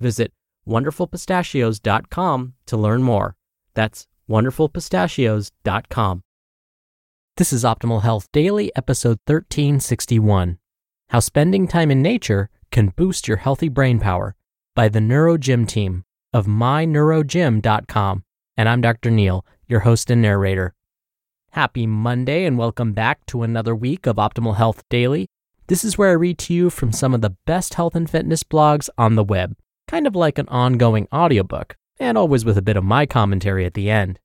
Visit wonderfulpistachios.com to learn more. That's wonderfulpistachios.com. This is Optimal Health Daily, episode 1361 How Spending Time in Nature Can Boost Your Healthy Brain Power by the NeuroGym team of myneurogym.com. And I'm Dr. Neal, your host and narrator. Happy Monday, and welcome back to another week of Optimal Health Daily. This is where I read to you from some of the best health and fitness blogs on the web, kind of like an ongoing audiobook, and always with a bit of my commentary at the end.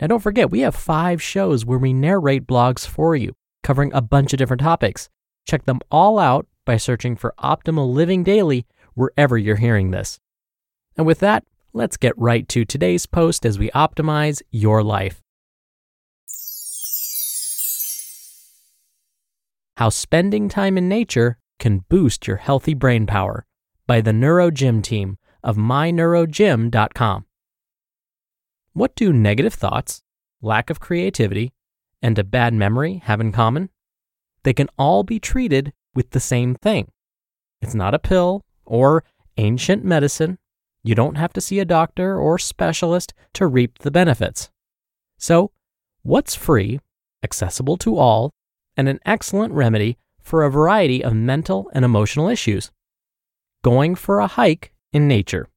Now, don't forget, we have five shows where we narrate blogs for you, covering a bunch of different topics. Check them all out by searching for Optimal Living Daily wherever you're hearing this. And with that, let's get right to today's post as we optimize your life. How Spending Time in Nature Can Boost Your Healthy Brain Power by the NeuroGym team of myneurogym.com. What do negative thoughts, lack of creativity, and a bad memory have in common? They can all be treated with the same thing. It's not a pill or ancient medicine. You don't have to see a doctor or specialist to reap the benefits. So, what's free, accessible to all, and an excellent remedy for a variety of mental and emotional issues? Going for a hike in nature.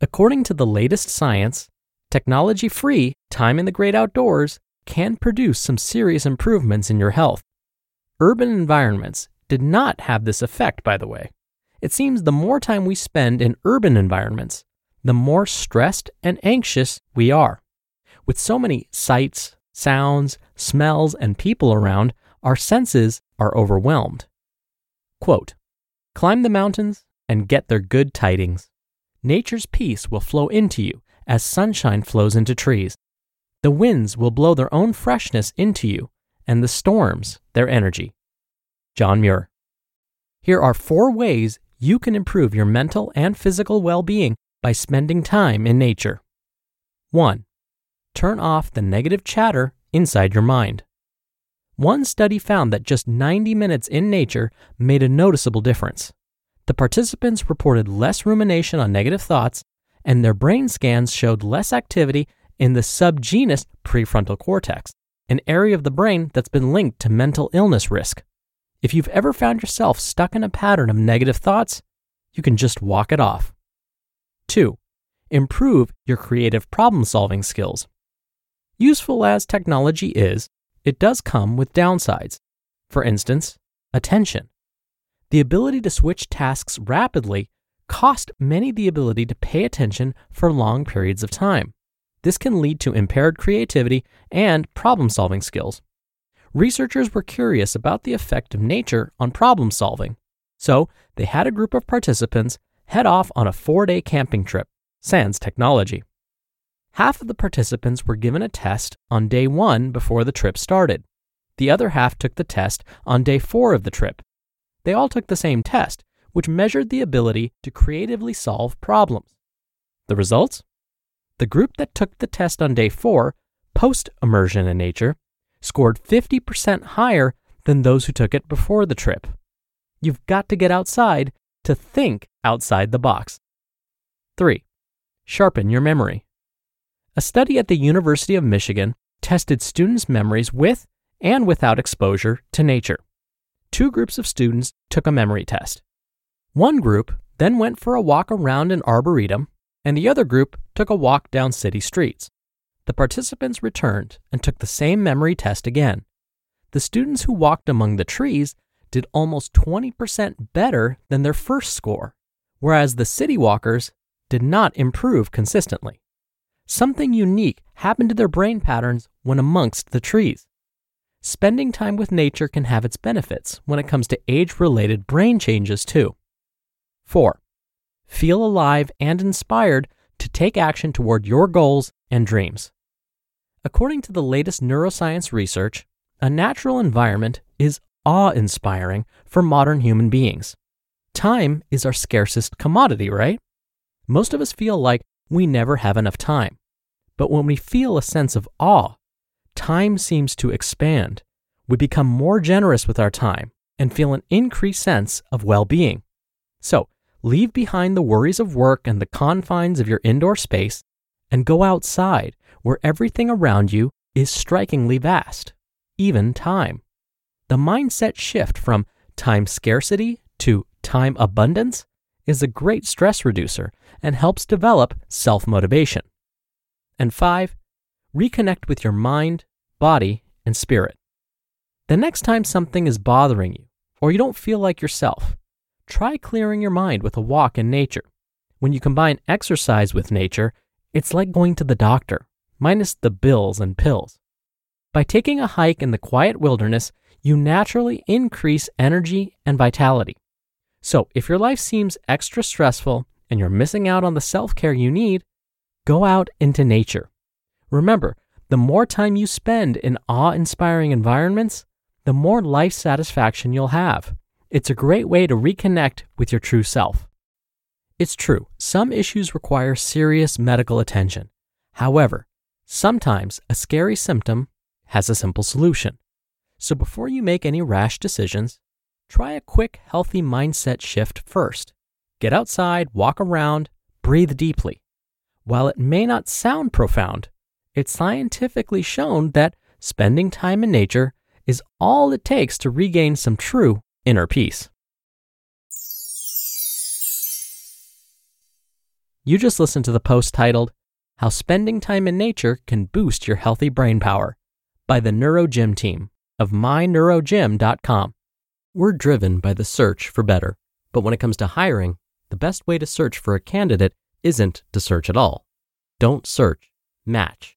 According to the latest science, technology free time in the great outdoors can produce some serious improvements in your health. Urban environments did not have this effect, by the way. It seems the more time we spend in urban environments, the more stressed and anxious we are. With so many sights, sounds, smells, and people around, our senses are overwhelmed. Quote Climb the mountains and get their good tidings. Nature's peace will flow into you as sunshine flows into trees. The winds will blow their own freshness into you, and the storms their energy. John Muir. Here are four ways you can improve your mental and physical well being by spending time in nature. 1. Turn off the negative chatter inside your mind. One study found that just 90 minutes in nature made a noticeable difference. The participants reported less rumination on negative thoughts and their brain scans showed less activity in the subgenual prefrontal cortex, an area of the brain that's been linked to mental illness risk. If you've ever found yourself stuck in a pattern of negative thoughts, you can just walk it off. 2. Improve your creative problem solving skills. Useful as technology is, it does come with downsides. For instance, attention. The ability to switch tasks rapidly cost many the ability to pay attention for long periods of time. This can lead to impaired creativity and problem solving skills. Researchers were curious about the effect of nature on problem solving, so they had a group of participants head off on a four day camping trip, sans technology. Half of the participants were given a test on day one before the trip started. The other half took the test on day four of the trip. They all took the same test, which measured the ability to creatively solve problems. The results? the group that took the test on day four, post immersion in nature, scored 50% higher than those who took it before the trip. You've got to get outside to think outside the box. 3. Sharpen your memory. A study at the University of Michigan tested students' memories with and without exposure to nature. Two groups of students took a memory test. One group then went for a walk around an arboretum and the other group took a walk down city streets. The participants returned and took the same memory test again. The students who walked among the trees did almost 20% better than their first score, whereas the city walkers did not improve consistently. Something unique happened to their brain patterns when amongst the trees. Spending time with nature can have its benefits when it comes to age related brain changes, too. 4 feel alive and inspired to take action toward your goals and dreams. According to the latest neuroscience research, a natural environment is awe inspiring for modern human beings. Time is our scarcest commodity, right? Most of us feel like we never have enough time. But when we feel a sense of awe, time seems to expand. We become more generous with our time and feel an increased sense of well being. So, Leave behind the worries of work and the confines of your indoor space and go outside where everything around you is strikingly vast, even time. The mindset shift from time scarcity to time abundance is a great stress reducer and helps develop self motivation. And five, reconnect with your mind, body, and spirit. The next time something is bothering you or you don't feel like yourself, try clearing your mind with a walk in nature. When you combine exercise with nature, it's like going to the doctor, minus the bills and pills. By taking a hike in the quiet wilderness, you naturally increase energy and vitality. So, if your life seems extra stressful and you're missing out on the self care you need, go out into nature. Remember, the more time you spend in awe inspiring environments, the more life satisfaction you'll have. It's a great way to reconnect with your true self. It's true, some issues require serious medical attention. However, sometimes a scary symptom has a simple solution. So before you make any rash decisions, try a quick, healthy mindset shift first. Get outside, walk around, breathe deeply. While it may not sound profound, it's scientifically shown that spending time in nature is all it takes to regain some true inner peace. You just listened to the post titled, How Spending Time in Nature Can Boost Your Healthy Brain Power by the NeuroGym team of myneurogym.com. We're driven by the search for better, but when it comes to hiring, the best way to search for a candidate isn't to search at all. Don't search, match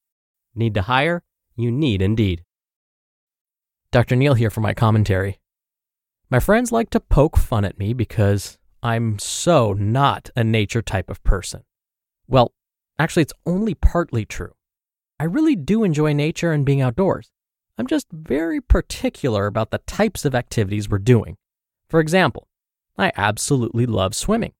Need to hire? You need Indeed. Dr. Neal here for my commentary. My friends like to poke fun at me because I'm so not a nature type of person. Well, actually, it's only partly true. I really do enjoy nature and being outdoors. I'm just very particular about the types of activities we're doing. For example, I absolutely love swimming.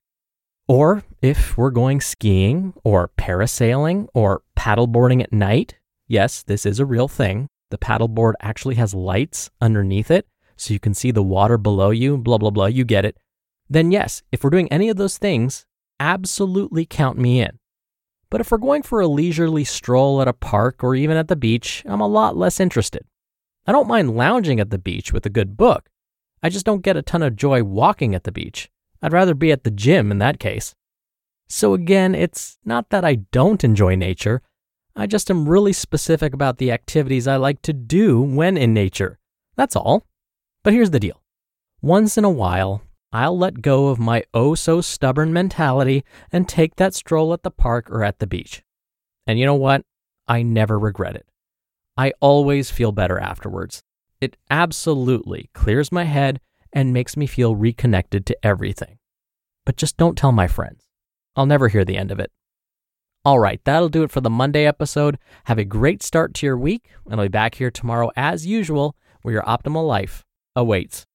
Or if we're going skiing or parasailing or paddleboarding at night, yes, this is a real thing. The paddleboard actually has lights underneath it so you can see the water below you, blah, blah, blah. You get it. Then, yes, if we're doing any of those things, absolutely count me in. But if we're going for a leisurely stroll at a park or even at the beach, I'm a lot less interested. I don't mind lounging at the beach with a good book. I just don't get a ton of joy walking at the beach. I'd rather be at the gym in that case. So again, it's not that I don't enjoy nature. I just am really specific about the activities I like to do when in nature. That's all. But here's the deal. Once in a while, I'll let go of my oh so stubborn mentality and take that stroll at the park or at the beach. And you know what? I never regret it. I always feel better afterwards. It absolutely clears my head and makes me feel reconnected to everything. But just don't tell my friends. I'll never hear the end of it. All right, that'll do it for the Monday episode. Have a great start to your week, and I'll be back here tomorrow as usual where your optimal life awaits.